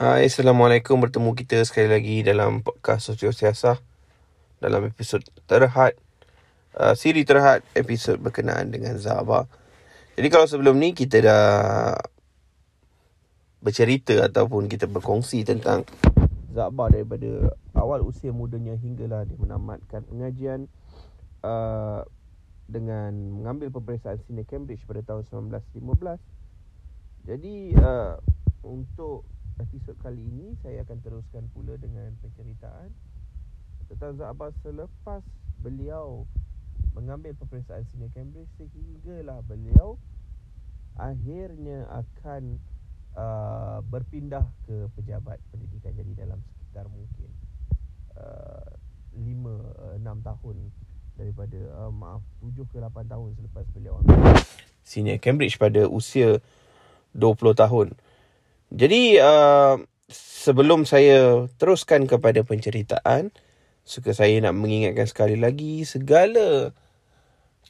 Hai, Assalamualaikum. Bertemu kita sekali lagi dalam podcast Sosio Siasah. Dalam episod terhad. Uh, siri terhad episod berkenaan dengan Zaba. Jadi kalau sebelum ni kita dah bercerita ataupun kita berkongsi tentang Zaba daripada awal usia mudanya hinggalah dia menamatkan pengajian uh, dengan mengambil peperiksaan sini Cambridge pada tahun 1915. Jadi uh, untuk episod kali ini saya akan teruskan pula dengan penceritaan tentang Za'bah selepas beliau mengambil peperiksaan senior Cambridge sehinggalah beliau akhirnya akan uh, berpindah ke pejabat pendidikan jadi dalam sekitar mungkin uh, 5 uh, 6 tahun daripada uh, maaf 7 ke 8 tahun selepas beliau ambil senior Cambridge pada usia 20 tahun. Jadi uh, sebelum saya teruskan kepada penceritaan, suka saya nak mengingatkan sekali lagi segala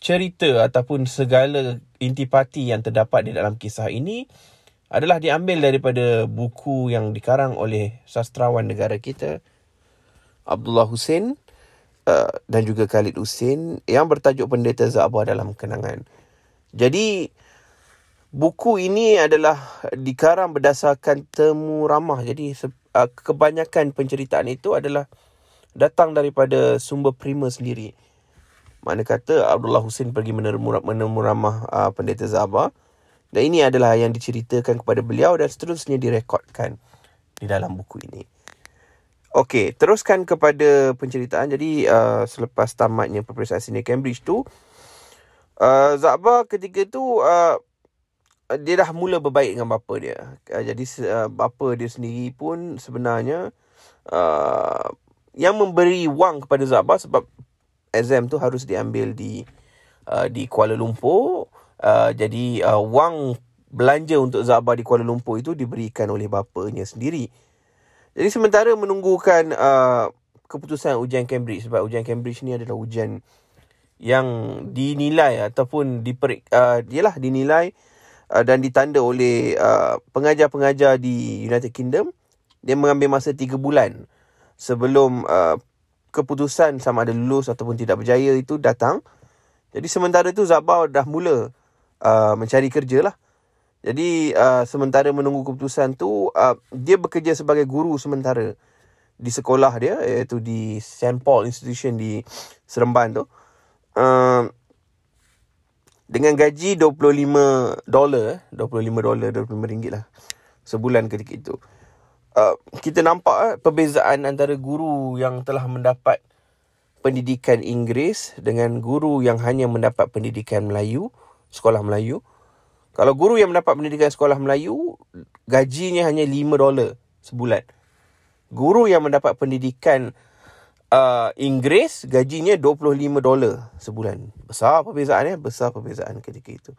cerita ataupun segala intipati yang terdapat di dalam kisah ini adalah diambil daripada buku yang dikarang oleh sastrawan negara kita Abdullah Hussein uh, dan juga Khalid Hussein yang bertajuk Pendeta Zabah dalam Kenangan. Jadi buku ini adalah dikarang berdasarkan temu ramah. Jadi uh, kebanyakan penceritaan itu adalah datang daripada sumber prima sendiri. Mana kata Abdullah Hussein pergi menemu, menemu ramah uh, pendeta Zabah. Dan ini adalah yang diceritakan kepada beliau dan seterusnya direkodkan di dalam buku ini. Okey, teruskan kepada penceritaan. Jadi uh, selepas tamatnya peperiksaan sini Cambridge tu, uh, Zabah ketika tu Uh, dia dah mula berbaik dengan bapa dia. Uh, jadi uh, bapa dia sendiri pun sebenarnya uh, yang memberi wang kepada Zabah sebab exam tu harus diambil di uh, di Kuala Lumpur. Uh, jadi uh, wang belanja untuk Zabah di Kuala Lumpur itu diberikan oleh bapanya sendiri. Jadi sementara menunggukan uh, keputusan ujian Cambridge sebab ujian Cambridge ni adalah ujian yang dinilai ataupun diper uh, yalah dinilai uh, dan ditanda oleh uh, pengajar-pengajar di United Kingdom dia mengambil masa 3 bulan sebelum uh, keputusan sama ada lulus ataupun tidak berjaya itu datang. Jadi sementara itu Zabah dah mula uh, mencari kerja lah. Jadi uh, sementara menunggu keputusan tu uh, dia bekerja sebagai guru sementara di sekolah dia iaitu di St Paul Institution di Seremban tu. Uh, dengan gaji 25 dolar, 25 dolar, 25 ringgit lah sebulan ketika itu. Uh, kita nampak uh, perbezaan antara guru yang telah mendapat pendidikan Inggeris dengan guru yang hanya mendapat pendidikan Melayu, sekolah Melayu. Kalau guru yang mendapat pendidikan sekolah Melayu, gajinya hanya 5 dolar sebulan. Guru yang mendapat pendidikan uh, Inggeris gajinya 25 dolar sebulan. Besar perbezaan ya, besar perbezaan ketika itu.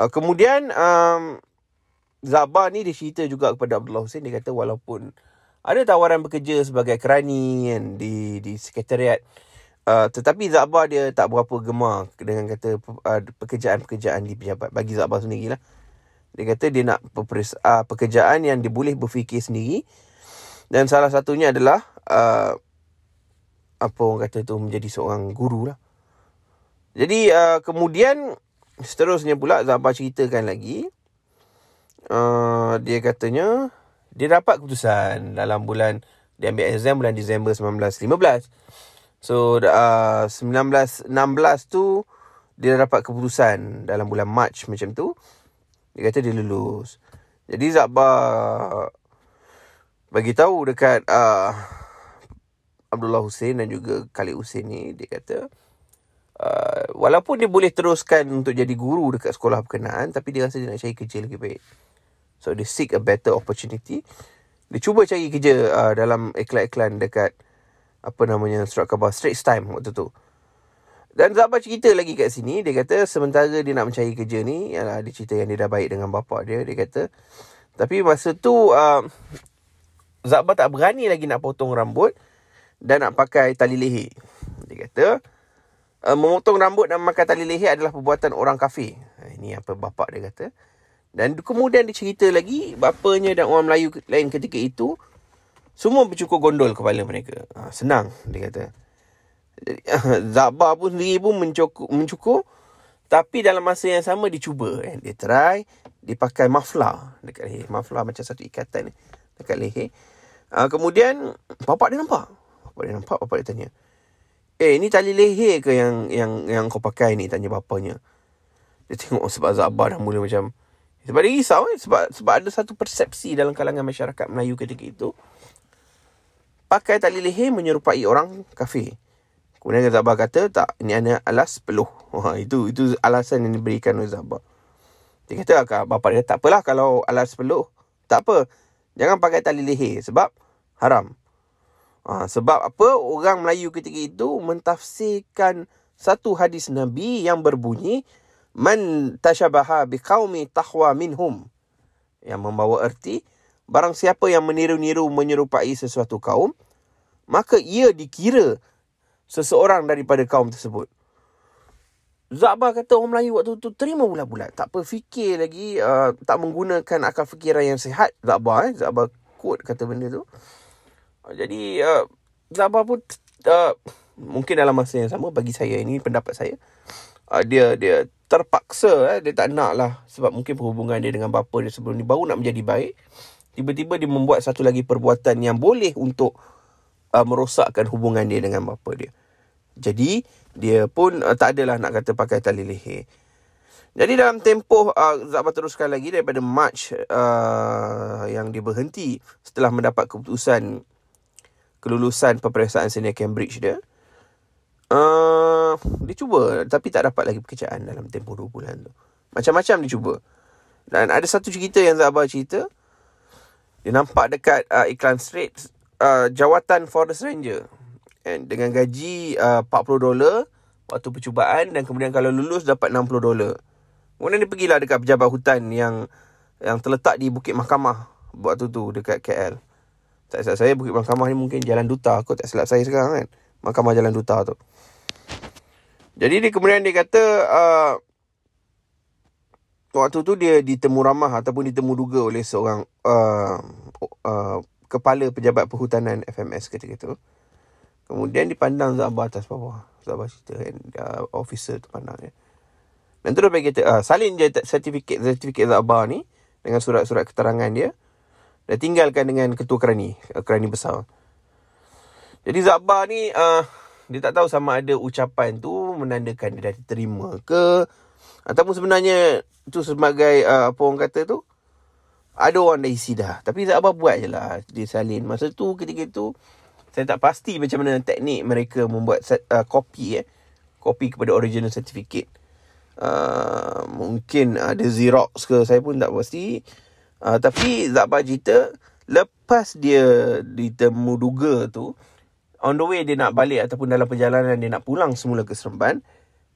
Uh, kemudian um, Zabah ni dia cerita juga kepada Abdullah Hussein dia kata walaupun ada tawaran bekerja sebagai kerani kan, di di sekretariat uh, tetapi Zabah dia tak berapa gemar dengan kata uh, pekerjaan-pekerjaan di pejabat bagi Zabah sendirilah. Dia kata dia nak peperis, uh, pekerjaan yang dia boleh berfikir sendiri dan salah satunya adalah uh, apa orang kata tu menjadi seorang guru lah. Jadi uh, kemudian seterusnya pula Zabah ceritakan lagi. Uh, dia katanya dia dapat keputusan dalam bulan dia ambil exam bulan Disember 1915. So uh, 1916 tu dia dapat keputusan dalam bulan March macam tu. Dia kata dia lulus. Jadi Zabah bagi tahu dekat uh, Abdullah Hussein dan juga Khalid Hussein ni dia kata uh, walaupun dia boleh teruskan untuk jadi guru dekat sekolah berkenaan tapi dia rasa dia nak cari kerja lagi baik. So dia seek a better opportunity. Dia cuba cari kerja uh, dalam iklan-iklan dekat apa namanya surat khabar Straits Time waktu tu. Dan Zabah cerita lagi kat sini Dia kata sementara dia nak mencari kerja ni Yalah dia cerita yang dia dah baik dengan bapa dia Dia kata Tapi masa tu uh, Zabah tak berani lagi nak potong rambut dan nak pakai tali leher. Dia kata, uh, memotong rambut dan memakai tali leher adalah perbuatan orang kafir. Ha, ini apa bapak dia kata. Dan kemudian dia cerita lagi bapanya dan orang Melayu lain ketika itu semua bercukur gondol kepala mereka. Ha, senang dia kata. Zabar pun sendiri pun mencukur, mencukur tapi dalam masa yang sama dia cuba eh. Dia try dia pakai mafla dekat leher. Mafla macam satu ikatan dekat leher. Ha, kemudian bapak dia nampak. Bapak dia nampak, bapak dia tanya. Eh, ini tali leher ke yang yang yang kau pakai ni? Tanya bapanya. Dia tengok sebab Zabar dah mula macam sebab dia risau eh? sebab, sebab ada satu persepsi dalam kalangan masyarakat Melayu ketika itu. Pakai tali leher menyerupai orang kafir. Kemudian Zabar kata, tak, ini hanya alas peluh. Wah, itu itu alasan yang diberikan oleh Zabar. Dia kata, bapak dia, tak apalah kalau alas peluh. Tak apa, jangan pakai tali leher sebab haram. Ha, sebab apa? Orang Melayu ketika itu mentafsirkan satu hadis Nabi yang berbunyi, man tashabaha biqaumi tahwa minhum yang membawa erti barang siapa yang meniru-niru menyerupai sesuatu kaum maka ia dikira seseorang daripada kaum tersebut. Zabah kata orang Melayu waktu tu terima bulat-bulat. Tak berfikir lagi uh, tak menggunakan akal fikiran yang sihat Zabah eh? Zabah quote kata benda tu jadi uh, Zabah pun uh, mungkin dalam masa yang sama bagi saya ini pendapat saya uh, dia dia terpaksa eh, dia tak nak lah. Sebab mungkin perhubungan dia dengan bapa dia sebelum ni baru nak menjadi baik. Tiba-tiba dia membuat satu lagi perbuatan yang boleh untuk uh, merosakkan hubungan dia dengan bapa dia. Jadi dia pun uh, tak adalah nak kata pakai tali leher. Jadi dalam tempoh uh, Zabah teruskan lagi daripada March uh, yang dia berhenti setelah mendapat keputusan kelulusan peperiksaan senior Cambridge dia Uh, dia cuba tapi tak dapat lagi pekerjaan dalam tempoh 2 bulan tu. Macam-macam dia cuba. Dan ada satu cerita yang Zabah cerita. Dia nampak dekat uh, iklan straight uh, jawatan forest ranger. And dengan gaji uh, 40 dolar waktu percubaan dan kemudian kalau lulus dapat 60 dolar. Kemudian dia pergilah dekat pejabat hutan yang yang terletak di Bukit Mahkamah waktu tu dekat KL. Tak silap saya Bukit Mahkamah ni mungkin Jalan Duta. Aku tak silap saya sekarang kan. Mahkamah Jalan Duta tu. Jadi dia kemudian dia kata uh, waktu tu dia ditemu ramah ataupun ditemu duga oleh seorang uh, uh, kepala pejabat perhutanan FMS ketika itu. Kemudian dipandang Zabah atas bawah. Zabah cerita kan. Uh, officer tu pandang dia. Dan terus bagi kata, uh, salin je sertifikat sertifikat Zabah ni dengan surat-surat keterangan dia. Dan tinggalkan dengan ketua kerani. Uh, kerani besar. Jadi Zabah ni uh, dia tak tahu sama ada ucapan tu menandakan dia dah diterima ke. Ataupun sebenarnya tu sebagai uh, apa orang kata tu ada orang dah isi dah. Tapi apa buat je lah dia salin. Masa tu ketika tu saya tak pasti macam mana teknik mereka membuat uh, kopi eh. Kopi kepada original certificate. Uh, mungkin ada Xerox ke saya pun tak pasti uh, tapi Zabah cerita lepas dia ditemu duga tu on the way dia nak balik ataupun dalam perjalanan dia nak pulang semula ke Seremban,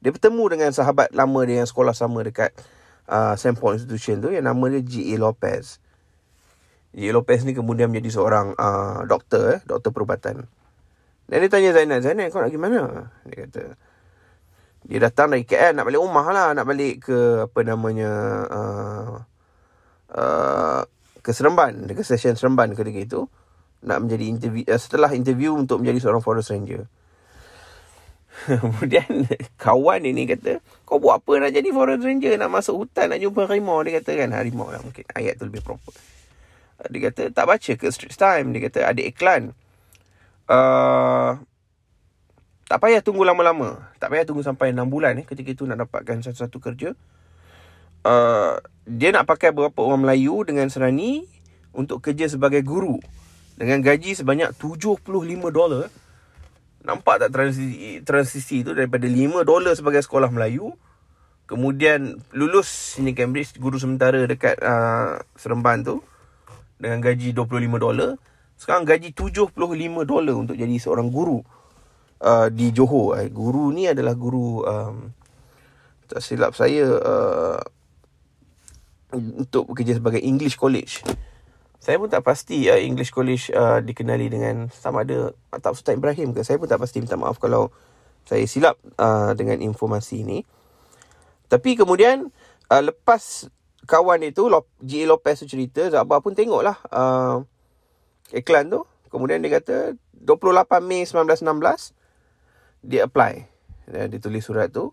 dia bertemu dengan sahabat lama dia yang sekolah sama dekat uh, St. Paul Institution tu yang nama dia G.A. Lopez. G.A. Lopez ni kemudian menjadi seorang uh, doktor, eh, doktor perubatan. Dan dia tanya Zainal, Zainal kau nak pergi mana? Dia kata, dia datang dari KL nak balik rumah lah, nak balik ke apa namanya, uh, uh, ke Seremban, ke session Seremban ketika itu nak menjadi interview uh, setelah interview untuk menjadi seorang forest ranger. Kemudian kawan ini kata, kau buat apa nak jadi forest ranger? Nak masuk hutan, nak jumpa harimau. Dia kata kan, harimau lah mungkin. Ayat tu lebih proper. Uh, dia kata, tak baca ke Street Time? Dia kata, ada iklan. Uh, tak payah tunggu lama-lama. Tak payah tunggu sampai 6 bulan eh, ketika itu nak dapatkan satu-satu kerja. Uh, dia nak pakai beberapa orang Melayu dengan serani untuk kerja sebagai guru. Dengan gaji sebanyak 75 dolar. Nampak tak transisi transisi tu daripada 5 dolar sebagai sekolah Melayu kemudian lulus sini Cambridge guru sementara dekat uh, Seremban tu dengan gaji 25 dolar. Sekarang gaji 75 dolar untuk jadi seorang guru uh, di Johor. Eh, guru ni adalah guru um, tak silap saya uh, untuk bekerja sebagai English College saya pun tak pasti uh, English College uh, dikenali dengan sama ada Atab Sultan Ibrahim ke. Saya pun tak pasti minta maaf kalau saya silap uh, dengan informasi ini. Tapi kemudian uh, lepas kawan dia tu G.A. Lopez tu cerita Zabah pun tengok lah uh, iklan tu kemudian dia kata 28 Mei 1916 dia apply dan dia tulis surat tu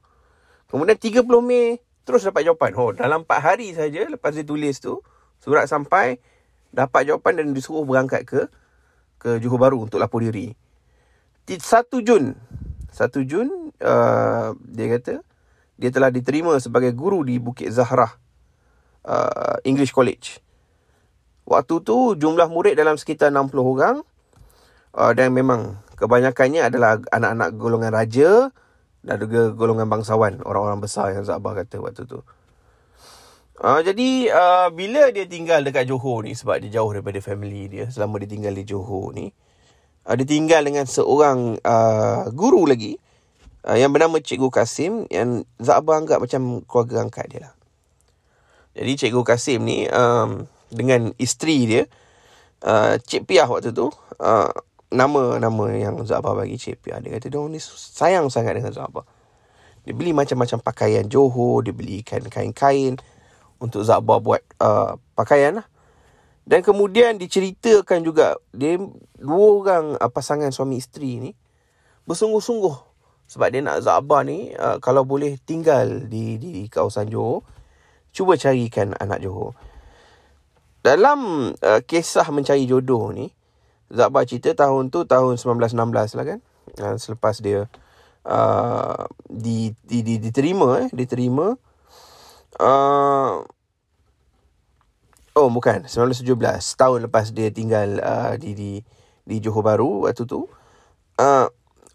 kemudian 30 Mei terus dapat jawapan oh dalam 4 hari saja lepas dia tulis tu surat sampai dapat jawapan dan disuruh berangkat ke ke Johor Bahru untuk lapor diri 1 Jun 1 Jun uh, dia kata dia telah diterima sebagai guru di Bukit Zahrah uh, English College. Waktu tu jumlah murid dalam sekitar 60 orang uh, dan memang kebanyakannya adalah anak-anak golongan raja dan juga golongan bangsawan, orang-orang besar yang Zabah kata waktu tu. Uh, jadi uh, bila dia tinggal dekat Johor ni sebab dia jauh daripada family dia selama dia tinggal di Johor ni uh, dia tinggal dengan seorang uh, guru lagi uh, yang bernama Cikgu Kasim yang Zabah anggap macam keluarga angkat dia lah. Jadi Cikgu Kasim ni um, dengan isteri dia uh, Cik Piah waktu tu uh, nama-nama yang Zabah bagi Cik Piah dia kata dia ni sayang sangat dengan Zabah. Dia beli macam-macam pakaian Johor, dia belikan kain-kain untuk Zabah buat uh, pakaian lah. Dan kemudian diceritakan juga dia dua orang uh, pasangan suami isteri ni bersungguh-sungguh sebab dia nak Zabah ni uh, kalau boleh tinggal di di kawasan Johor cuba carikan anak Johor dalam uh, kisah mencari jodoh ni Zabah cerita tahun tu tahun 1916 lah kan uh, selepas dia uh, di, di, di, diterima eh diterima uh, oh bukan 1917 tahun lepas dia tinggal uh, di di di Johor Bahru waktu tu uh,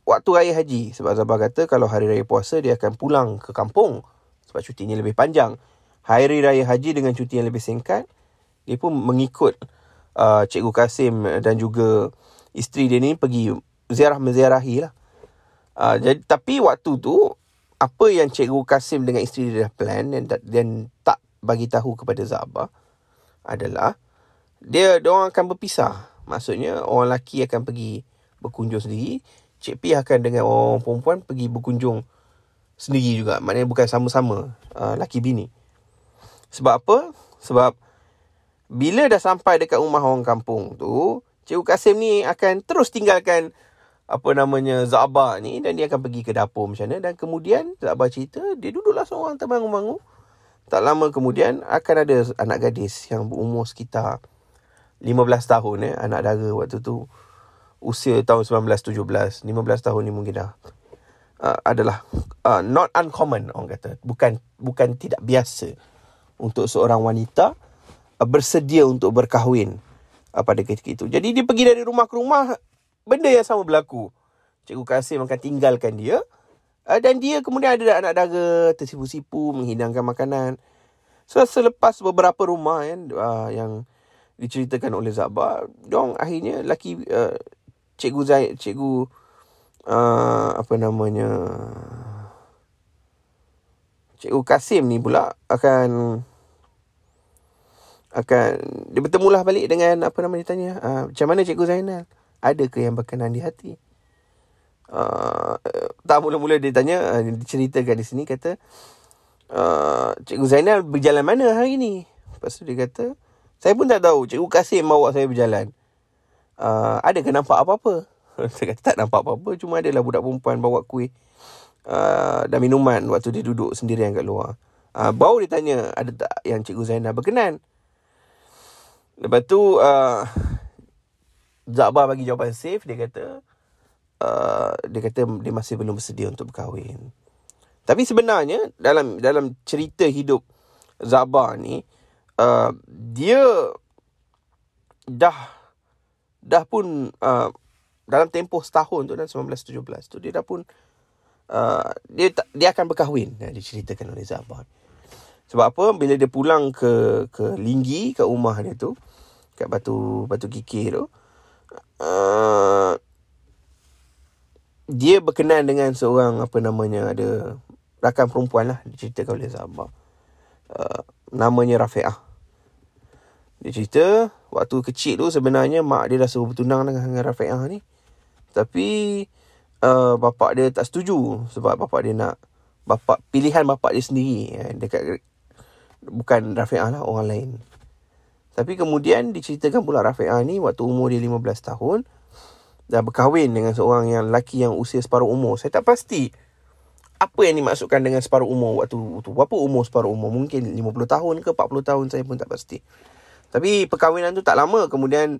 waktu raya haji sebab Zabah kata kalau hari raya puasa dia akan pulang ke kampung sebab cutinya lebih panjang. Hari raya haji dengan cuti yang lebih singkat dia pun mengikut uh, Cikgu Kasim dan juga isteri dia ni pergi ziarah menziarahi lah. Uh, jadi tapi waktu tu apa yang Cikgu Kasim dengan isteri dia dah plan dan, dan tak bagi tahu kepada Zabah adalah dia orang akan berpisah. Maksudnya orang lelaki akan pergi berkunjung sendiri Cik P akan dengan orang perempuan pergi berkunjung sendiri juga. Maknanya bukan sama-sama uh, laki bini. Sebab apa? Sebab bila dah sampai dekat rumah orang kampung tu, Cikgu Kasim ni akan terus tinggalkan apa namanya Zabah ni dan dia akan pergi ke dapur macam mana. Dan kemudian Zabah cerita dia duduklah seorang terbangun-bangun tak lama kemudian akan ada anak gadis yang berumur sekitar 15 tahun eh anak dara waktu tu. Usia tahun 1917 15 tahun ni mungkin dah. Uh, adalah uh, not uncommon orang kata. Bukan bukan tidak biasa untuk seorang wanita bersedia untuk berkahwin uh, pada ketika itu. Jadi dia pergi dari rumah ke rumah benda yang sama berlaku. Cikgu Kasim akan tinggalkan dia uh, dan dia kemudian ada anak dara tersipu-sipu menghidangkan makanan. So selepas beberapa rumah kan uh, yang diceritakan oleh Zabah, dong akhirnya laki uh, cikgu Zaid, cikgu uh, apa namanya cikgu Kasim ni pula akan akan dia bertemulah balik dengan apa nama dia tanya uh, macam mana cikgu Zainal ada ke yang berkenan di hati uh, tak mula-mula dia tanya uh, dia ceritakan di sini kata uh, cikgu Zainal berjalan mana hari ni lepas tu dia kata saya pun tak tahu cikgu Kasim bawa saya berjalan uh, ada ke nampak apa-apa? Saya kata tak nampak apa-apa. Cuma adalah budak perempuan bawa kuih uh, dan minuman waktu dia duduk sendirian kat luar. Uh, baru dia tanya ada tak yang Cikgu Zainal berkenan. Lepas tu uh, Zabah bagi jawapan safe. Dia kata uh, dia kata dia masih belum bersedia untuk berkahwin. Tapi sebenarnya dalam dalam cerita hidup Zabah ni uh, dia dah dah pun uh, dalam tempoh setahun tu dan 1917 tu dia dah pun uh, dia dia akan berkahwin yang diceritakan oleh Zabah. Sebab apa? Bila dia pulang ke ke Linggi ke rumah dia tu kat Batu Batu Kikir tu uh, dia berkenan dengan seorang apa namanya ada rakan perempuan lah diceritakan oleh Zabah. Uh, namanya Rafi'ah. Dia cerita waktu kecil tu sebenarnya mak dia dah suruh bertunang dengan, dengan Rafi'ah ni. Tapi uh, bapak dia tak setuju sebab bapak dia nak bapak pilihan bapak dia sendiri eh, dekat Bukan Rafi'ah lah, orang lain. Tapi kemudian diceritakan pula Rafi'ah ni waktu umur dia 15 tahun. Dah berkahwin dengan seorang yang lelaki yang usia separuh umur. Saya tak pasti apa yang dimaksudkan dengan separuh umur waktu itu. Berapa umur separuh umur? Mungkin 50 tahun ke 40 tahun saya pun tak pasti. Tapi perkahwinan tu tak lama. Kemudian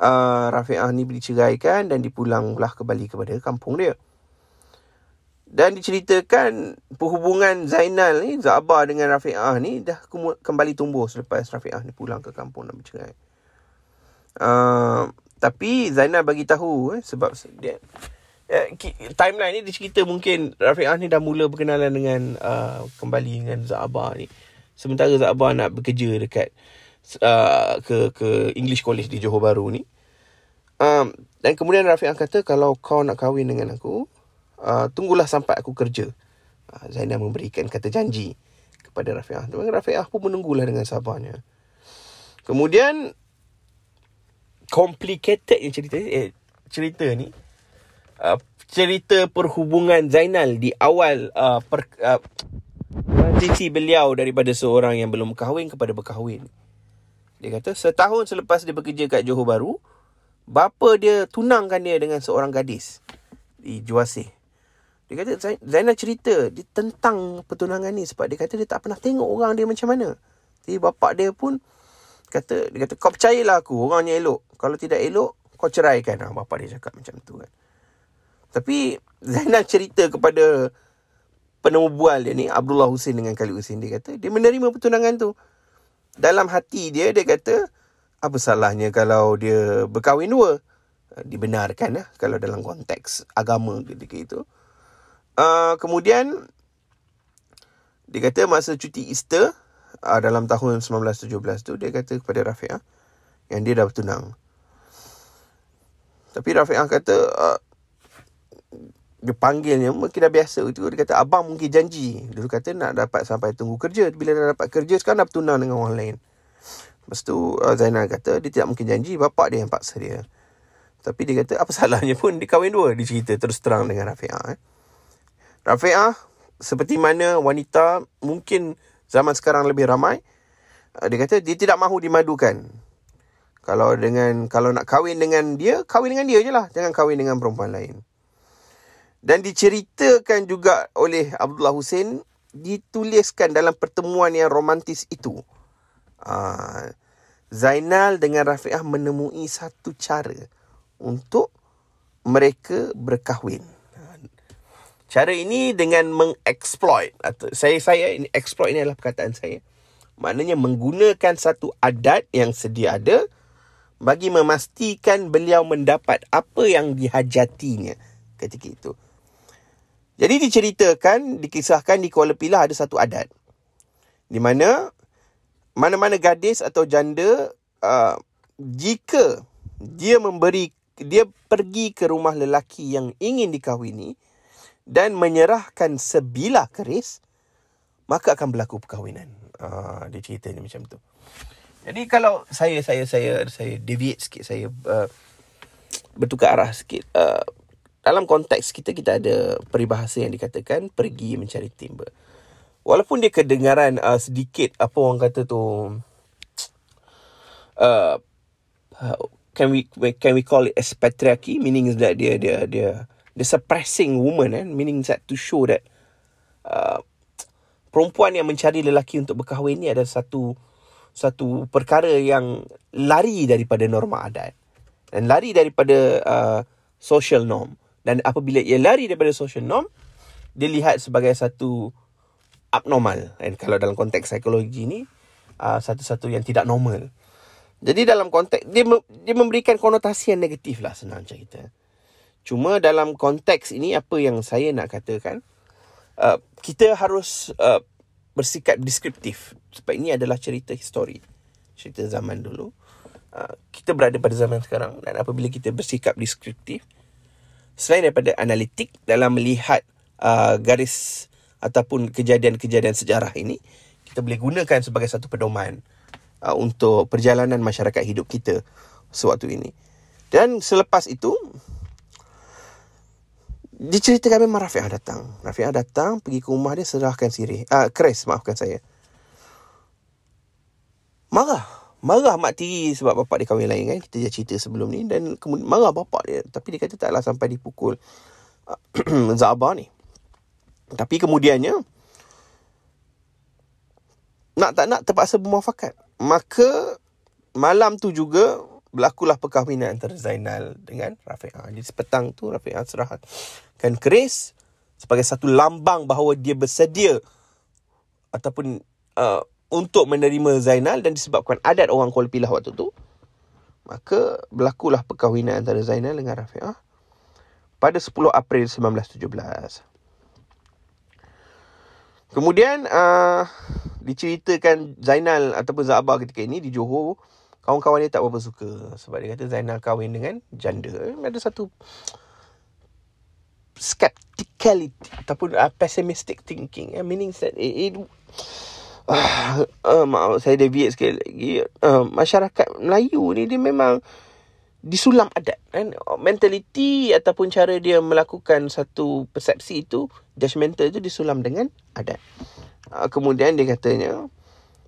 uh, Rafi'ah ni diceraikan dan dipulanglah kembali kepada kampung dia. Dan diceritakan perhubungan Zainal ni, Zabar dengan Rafi'ah ni dah kembali tumbuh selepas Rafi'ah ni pulang ke kampung dan bercerai. Uh, tapi Zainal bagi tahu eh, sebab dia uh, timeline ni dia cerita mungkin Rafi'ah ni dah mula berkenalan dengan uh, kembali dengan Zabar ni. Sementara Zabar nak bekerja dekat uh, ke ke English College di Johor Bahru ni. Um, dan kemudian Rafi'ah kata kalau kau nak kahwin dengan aku, uh, tunggulah sampai aku kerja. Uh, Zainal memberikan kata janji kepada Rafi'ah. Dan Rafi'ah pun menunggulah dengan sabarnya. Kemudian, complicated yang cerita, eh, cerita ni, uh, cerita perhubungan Zainal di awal uh, per, uh, transisi beliau daripada seorang yang belum kahwin kepada berkahwin. Dia kata setahun selepas dia bekerja kat Johor Bahru, bapa dia tunangkan dia dengan seorang gadis di Juasih. Dia kata Zainal cerita dia tentang pertunangan ni sebab dia kata dia tak pernah tengok orang dia macam mana. Jadi bapak dia pun kata dia kata kau percayalah aku orangnya elok. Kalau tidak elok kau ceraikan. Ha, bapak dia cakap macam tu kan. Tapi Zainal cerita kepada penemu bual dia ni Abdullah Hussein dengan Khalid Hussein dia kata dia menerima pertunangan tu. Dalam hati dia dia kata apa salahnya kalau dia berkahwin dua? Dibenarkan lah kalau dalam konteks agama ketika itu. Uh, kemudian, dia kata masa cuti Easter uh, dalam tahun 1917 tu, dia kata kepada Rafi'ah yang dia dah bertunang. Tapi Rafi'ah kata, uh, dia panggilnya mungkin dah biasa itu dia kata abang mungkin janji dia kata nak dapat sampai tunggu kerja bila dah dapat kerja sekarang dah bertunang dengan orang lain Lepas tu uh, Zainal kata dia tidak mungkin janji bapak dia yang paksa dia. Tapi dia kata apa salahnya pun dia kahwin dua. Dia cerita terus terang dengan Rafi'ah. Eh. Rafi'ah seperti mana wanita mungkin zaman sekarang lebih ramai. Uh, dia kata dia tidak mahu dimadukan. Kalau dengan kalau nak kahwin dengan dia, kahwin dengan dia je lah. Jangan kahwin dengan perempuan lain. Dan diceritakan juga oleh Abdullah Hussein dituliskan dalam pertemuan yang romantis itu. Ah, Zainal dengan Rafi'ah menemui satu cara untuk mereka berkahwin. Cara ini dengan mengeksploit atau saya saya ini exploit ini adalah perkataan saya. Maknanya menggunakan satu adat yang sedia ada bagi memastikan beliau mendapat apa yang dihajatinya ketika itu. Jadi diceritakan, dikisahkan di Kuala Pilah ada satu adat. Di mana mana-mana gadis atau janda uh, jika dia memberi dia pergi ke rumah lelaki yang ingin dikahwini dan menyerahkan sebilah keris maka akan berlaku perkahwinan. Ah uh, dia ceritanya macam tu. Jadi kalau saya saya saya saya deviate sikit saya uh, bertukar arah sikit uh, dalam konteks kita kita ada peribahasa yang dikatakan pergi mencari timba walaupun dia kedengaran uh, sedikit apa orang kata tu uh, can we can we call it as patriarchy meaning is that dia dia dia the suppressing woman eh meaning that to show that uh, perempuan yang mencari lelaki untuk berkahwin ni ada satu satu perkara yang lari daripada norma adat dan lari daripada uh, social norm dan apabila ia lari daripada social norm dilihat sebagai satu abnormal dan kalau dalam konteks psikologi ni uh, satu-satu yang tidak normal. Jadi dalam konteks dia dia memberikan konotasi yang negatif lah senang cerita. Cuma dalam konteks ini apa yang saya nak katakan uh, kita harus uh, bersikap deskriptif sebab ini adalah cerita histori. Cerita zaman dulu. Uh, kita berada pada zaman sekarang dan apabila kita bersikap deskriptif selain daripada analitik dalam melihat uh, garis ataupun kejadian-kejadian sejarah ini kita boleh gunakan sebagai satu pedoman uh, untuk perjalanan masyarakat hidup kita sewaktu ini. Dan selepas itu diceritakan memang Rafi'ah datang. Rafi'ah datang pergi ke rumah dia serahkan sirih. Ah uh, keris maafkan saya. marah. Marah mak tiri sebab bapak dia kahwin lain kan. Kita dah cerita sebelum ni. Dan kemudian marah bapak dia. Tapi dia kata taklah sampai dipukul Zabah ni. Tapi kemudiannya, nak tak nak terpaksa bermuafakat. Maka malam tu juga berlakulah perkahwinan antara Zainal dengan Rafi'ah. Jadi sepetang tu Rafi'ah serahkan keris sebagai satu lambang bahawa dia bersedia ataupun uh, untuk menerima Zainal dan disebabkan adat orang Kuala Pilah waktu tu maka berlakulah perkahwinan antara Zainal dengan Rafi'ah pada 10 April 1917. Kemudian uh, diceritakan Zainal ataupun Zabah ketika ini di Johor kawan-kawan dia tak berapa suka sebab dia kata Zainal kahwin dengan janda. Ada satu skepticality ataupun uh, pessimistic thinking. Yeah, meaning that it, it uh, uh, maaf saya deviate sekali lagi. Uh, masyarakat Melayu ni dia memang disulam adat kan mentality ataupun cara dia melakukan satu persepsi itu judgmental itu disulam dengan adat uh, kemudian dia katanya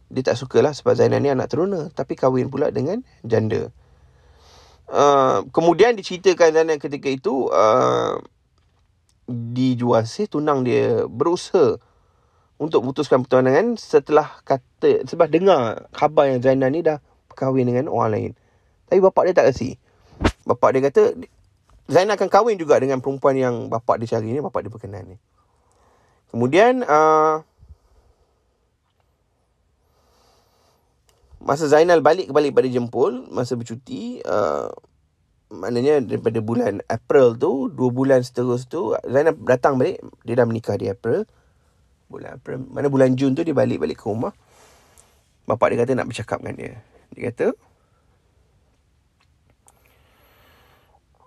dia tak sukalah sebab Zainal ni anak teruna tapi kahwin pula dengan janda. Uh, kemudian diceritakan Zainal ketika itu uh, dijual sih tunang dia berusaha untuk putuskan pertunangan setelah kata sebab dengar khabar yang Zainal ni dah kahwin dengan orang lain. Tapi bapak dia tak kasi. Bapak dia kata Zainal akan kahwin juga dengan perempuan yang bapak dia cari ni, bapak dia berkenan ni. Kemudian uh, masa Zainal balik kembali pada Jempol, masa bercuti, uh, maknanya daripada bulan April tu, dua bulan seterus tu, Zainal datang balik, dia dah menikah di April. Bulan April, mana bulan Jun tu dia balik-balik ke rumah. Bapak dia kata nak bercakap dengan dia. Dia kata,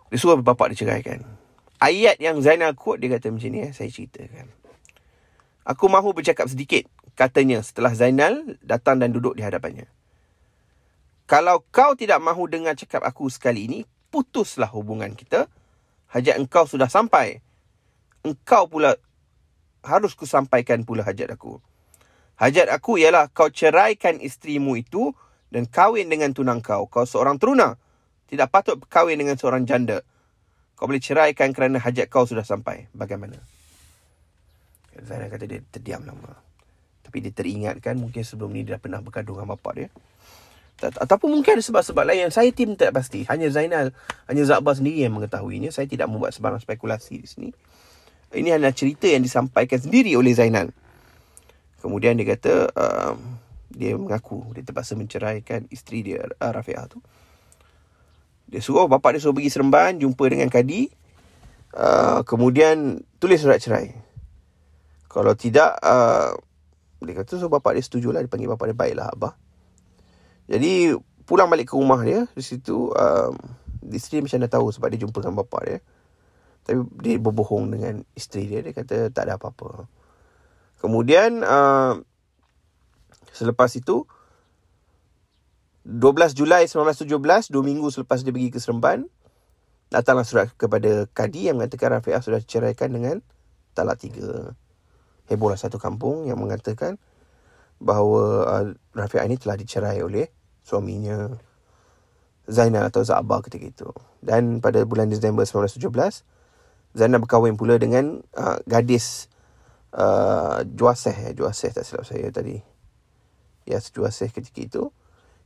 Dia suruh bapak dia ceraikan. Ayat yang Zainal quote dia kata macam ni eh, saya ceritakan. Aku mahu bercakap sedikit, katanya setelah Zainal datang dan duduk di hadapannya. Kalau kau tidak mahu dengar cakap aku sekali ini, putuslah hubungan kita. Hajat engkau sudah sampai. Engkau pula harus ku sampaikan pula hajat aku. Hajat aku ialah kau ceraikan isterimu itu dan kahwin dengan tunang kau. Kau seorang teruna tidak patut berkahwin dengan seorang janda. Kau boleh ceraikan kerana hajat kau sudah sampai. Bagaimana? Zainal kata dia terdiam lama. Tapi dia teringatkan mungkin sebelum ni dia dah pernah bergaduh dengan bapak dia. Ataupun mungkin ada sebab-sebab lain yang saya tim tak pasti. Hanya Zainal, hanya Zakbar sendiri yang mengetahuinya. Saya tidak membuat sebarang spekulasi di sini. Ini hanya cerita yang disampaikan sendiri oleh Zainal. Kemudian dia kata, uh, dia mengaku dia terpaksa menceraikan isteri dia, uh, Rafiah tu. Dia suruh bapak dia suruh pergi Seremban jumpa dengan kadi. Uh, kemudian tulis surat cerai. Kalau tidak uh, dia kata so bapak dia setujulah dia panggil bapak dia baiklah abah. Jadi pulang balik ke rumah dia di situ uh, isteri macam dah tahu sebab dia jumpa dengan bapak dia. Tapi dia berbohong dengan isteri dia dia kata tak ada apa-apa. Kemudian uh, selepas itu 12 Julai 1917, dua minggu selepas dia pergi ke Seremban, datanglah surat kepada Kadi yang mengatakan Rafi'ah sudah diceraikan dengan talak tiga. Hebohlah satu kampung yang mengatakan bahawa uh, Rafi'ah ini telah dicerai oleh suaminya Zainal atau Za'abah ketika itu. Dan pada bulan Disember 1917, Zainal berkahwin pula dengan uh, gadis uh, Juaseh. Juaseh tak silap saya tadi. Ya, yes, Juaseh ketika itu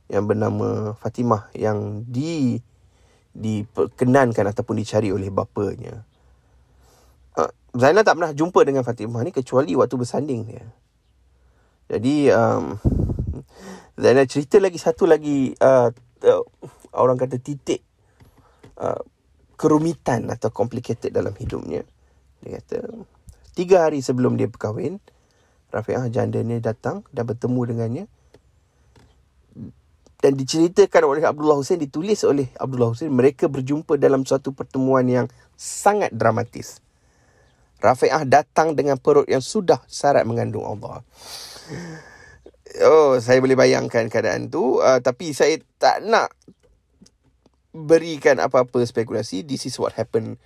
yang bernama Fatimah yang di diperkenankan ataupun dicari oleh bapanya. Uh, Zainal tak pernah jumpa dengan Fatimah ni kecuali waktu bersanding dia. Jadi um, Zainal cerita lagi satu lagi uh, uh, orang kata titik uh, kerumitan atau complicated dalam hidupnya. Dia kata tiga hari sebelum dia berkahwin Rafi'ah janda ni datang dan bertemu dengannya dan diceritakan oleh Abdullah Hussein ditulis oleh Abdullah Hussein mereka berjumpa dalam suatu pertemuan yang sangat dramatis. Rafi'ah datang dengan perut yang sudah syarat mengandung Allah. Oh, saya boleh bayangkan keadaan tu uh, tapi saya tak nak berikan apa-apa spekulasi. This is what happened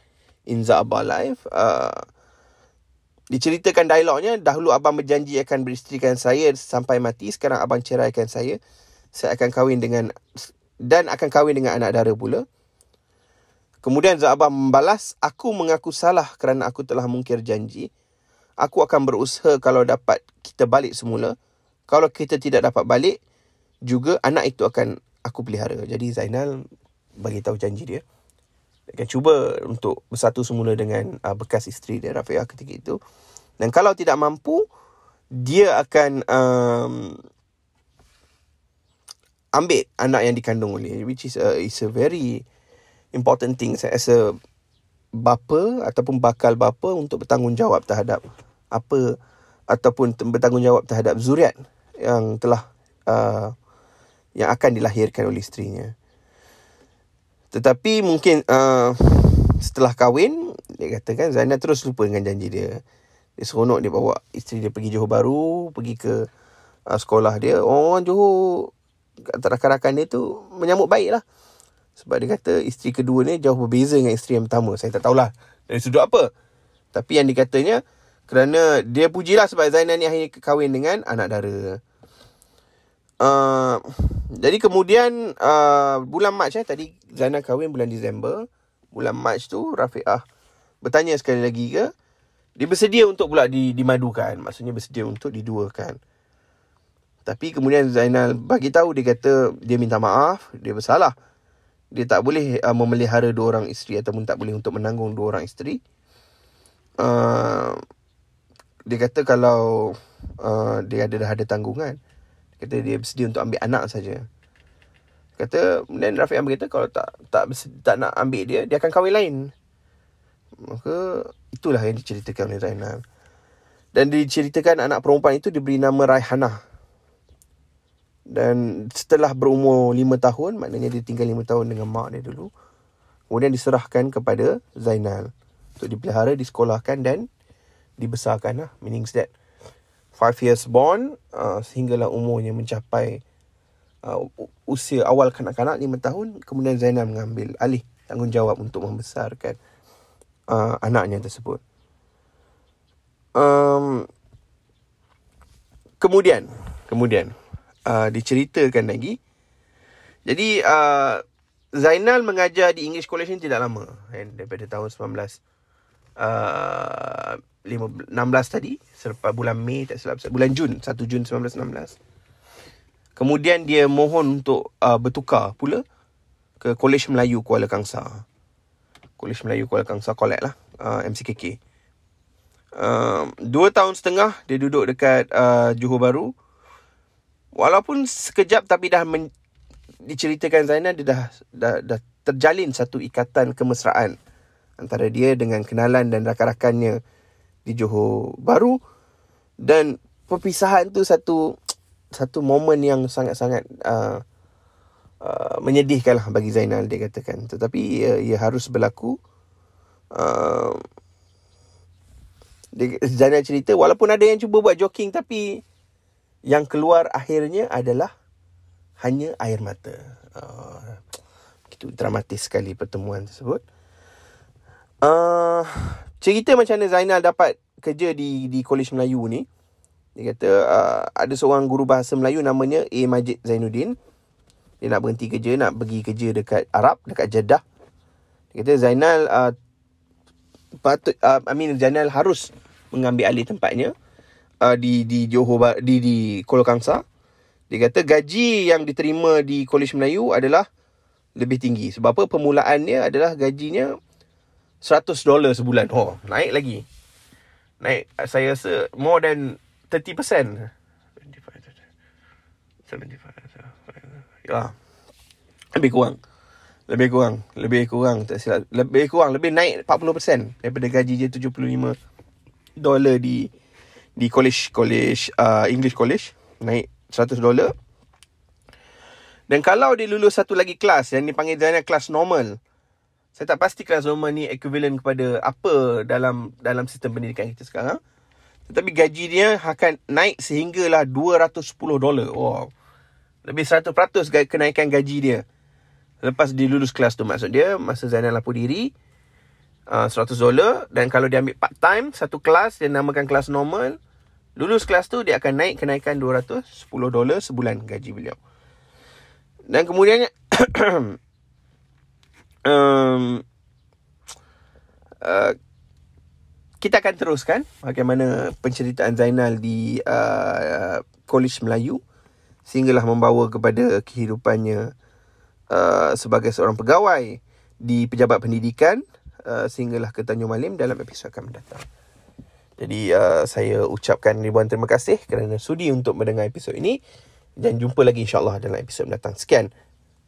in Za'abah life. Uh, diceritakan dialognya dahulu abang berjanji akan beristrikan saya sampai mati sekarang abang ceraikan saya saya akan kahwin dengan dan akan kahwin dengan anak dara pula. Kemudian Zabah membalas, aku mengaku salah kerana aku telah mungkir janji. Aku akan berusaha kalau dapat kita balik semula. Kalau kita tidak dapat balik, juga anak itu akan aku pelihara. Jadi Zainal bagi tahu janji dia. Dia akan cuba untuk bersatu semula dengan uh, bekas isteri dia Rafiah ketika itu. Dan kalau tidak mampu, dia akan um, ambil anak yang dikandung oleh which is a, is a very important thing as a bapa ataupun bakal bapa untuk bertanggungjawab terhadap apa ataupun bertanggungjawab terhadap zuriat yang telah uh, yang akan dilahirkan oleh isterinya. Tetapi mungkin uh, setelah kahwin dia katakan Zainal terus lupa dengan janji dia. Dia seronok dia bawa isteri dia pergi Johor Baru, pergi ke uh, sekolah dia. Orang Johor rakan-rakan dia tu menyambut baik lah. Sebab dia kata isteri kedua ni jauh berbeza dengan isteri yang pertama. Saya tak tahulah dari sudut apa. Tapi yang dikatanya kerana dia pujilah sebab Zainal ni akhirnya kahwin dengan anak dara. Uh, jadi kemudian uh, bulan Mac eh tadi Zainal kahwin bulan Disember. Bulan Mac tu Rafiqah bertanya sekali lagi ke dia bersedia untuk pula dimadukan. Maksudnya bersedia untuk diduakan. Tapi kemudian Zainal bagi tahu dia kata dia minta maaf, dia bersalah. Dia tak boleh uh, memelihara dua orang isteri ataupun tak boleh untuk menanggung dua orang isteri. Uh, dia kata kalau uh, dia ada dah ada tanggungan, kata dia bersedia untuk ambil anak saja. Kata dan Rafiq Amir kata kalau tak tak tak nak ambil dia, dia akan kahwin lain. Maka itulah yang diceritakan oleh Zainal. Dan diceritakan anak perempuan itu diberi nama Raihanah. Dan setelah berumur lima tahun, maknanya dia tinggal lima tahun dengan mak dia dulu. Kemudian diserahkan kepada Zainal. Untuk dipelihara, disekolahkan dan dibesarkan lah. Meaning that five years born, uh, sehinggalah umurnya mencapai uh, usia awal kanak-kanak lima tahun. Kemudian Zainal mengambil alih tanggungjawab untuk membesarkan uh, anaknya tersebut. Um, kemudian, kemudian, uh, diceritakan lagi. Jadi uh, Zainal mengajar di English College ni tidak lama kan daripada tahun 19 uh, 16 tadi selepas bulan Mei tak silap bulan Jun 1 Jun 1916. Kemudian dia mohon untuk uh, bertukar pula ke College Melayu Kuala Kangsar. College Melayu Kuala Kangsar College lah uh, MCKK. Uh, dua tahun setengah dia duduk dekat uh, Johor Baru Walaupun sekejap tapi dah men- diceritakan Zainal dia dah, dah dah terjalin satu ikatan kemesraan antara dia dengan kenalan dan rakan-rakannya di Johor Baru dan perpisahan tu satu satu momen yang sangat-sangat uh, uh, menyedihkan lah bagi Zainal dia katakan tetapi ia, ia harus berlaku uh, Zainal cerita walaupun ada yang cuba buat joking tapi yang keluar akhirnya adalah hanya air mata. Uh, itu dramatis sekali pertemuan tersebut. Uh, cerita macam mana Zainal dapat kerja di di Kolej Melayu ni. Dia kata uh, ada seorang guru bahasa Melayu namanya A. Majid Zainuddin. Dia nak berhenti kerja, nak pergi kerja dekat Arab, dekat Jeddah. Dia kata Zainal uh, patut, uh, I mean Zainal harus mengambil alih tempatnya uh, di di Johor di di Kuala Kangsar. Dia kata gaji yang diterima di Kolej Melayu adalah lebih tinggi. Sebab apa? Permulaannya adalah gajinya 100 dolar sebulan. Oh, naik lagi. Naik saya rasa more than 30%. 75. Ya. Lebih kurang. Lebih kurang. Lebih kurang. Tak silap. Lebih kurang. Lebih naik 40% daripada gaji dia 75 dolar di di college college uh, English college naik 100 dolar. Dan kalau dia lulus satu lagi kelas yang dipanggil dengan kelas normal. Saya tak pasti kelas normal ni equivalent kepada apa dalam dalam sistem pendidikan kita sekarang. Tetapi gaji dia akan naik sehinggalah 210 dolar. Wow. Lebih 100% kenaikan gaji dia. Lepas dia lulus kelas tu maksud dia masa Zainal lapor diri uh, 100 dolar dan kalau dia ambil part time satu kelas dia namakan kelas normal Lulus kelas tu dia akan naik kenaikan 210 dolar sebulan gaji beliau. Dan kemudiannya um, uh, kita akan teruskan bagaimana penceritaan Zainal di uh, College Melayu sehinggalah membawa kepada kehidupannya uh, sebagai seorang pegawai di pejabat pendidikan uh, sehinggalah ke Tanjung Malim dalam episod akan mendatang. Jadi uh, saya ucapkan ribuan terima kasih kerana sudi untuk mendengar episod ini dan jumpa lagi insyaAllah dalam episod mendatang. Sekian.